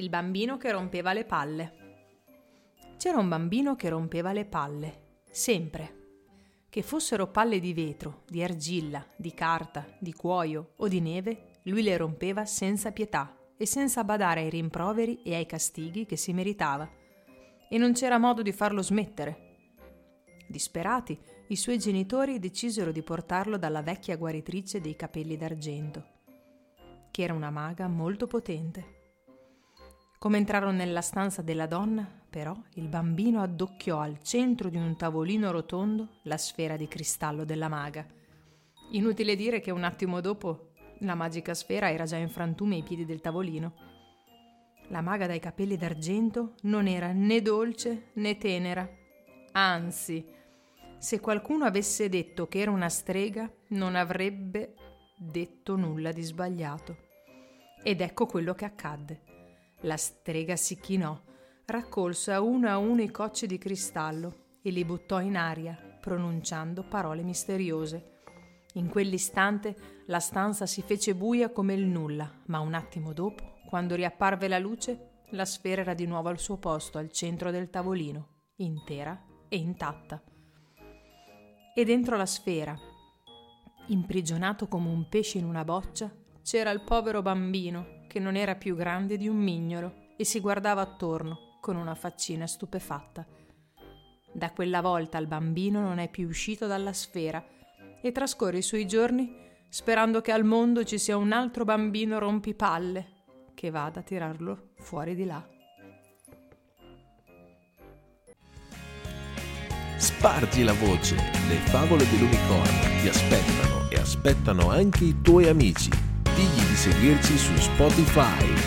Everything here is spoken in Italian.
Il bambino che rompeva le palle. C'era un bambino che rompeva le palle, sempre. Che fossero palle di vetro, di argilla, di carta, di cuoio o di neve, lui le rompeva senza pietà e senza badare ai rimproveri e ai castighi che si meritava. E non c'era modo di farlo smettere. Disperati, i suoi genitori decisero di portarlo dalla vecchia guaritrice dei capelli d'argento, che era una maga molto potente. Come entrarono nella stanza della donna, però, il bambino addocchiò al centro di un tavolino rotondo la sfera di cristallo della maga. Inutile dire che un attimo dopo la magica sfera era già in frantume ai piedi del tavolino. La maga dai capelli d'argento non era né dolce né tenera. Anzi, se qualcuno avesse detto che era una strega, non avrebbe detto nulla di sbagliato. Ed ecco quello che accadde. La strega si chinò, raccolse a uno a uno i cocci di cristallo e li buttò in aria, pronunciando parole misteriose. In quell'istante la stanza si fece buia come il nulla, ma un attimo dopo, quando riapparve la luce, la sfera era di nuovo al suo posto al centro del tavolino, intera e intatta. E dentro la sfera, imprigionato come un pesce in una boccia, c'era il povero bambino che non era più grande di un mignolo e si guardava attorno con una faccina stupefatta. Da quella volta il bambino non è più uscito dalla sfera e trascorre i suoi giorni sperando che al mondo ci sia un altro bambino rompipalle che vada a tirarlo fuori di là. Spargi la voce, le favole dell'unicorno ti aspettano e aspettano anche i tuoi amici digli di seguirci su Spotify.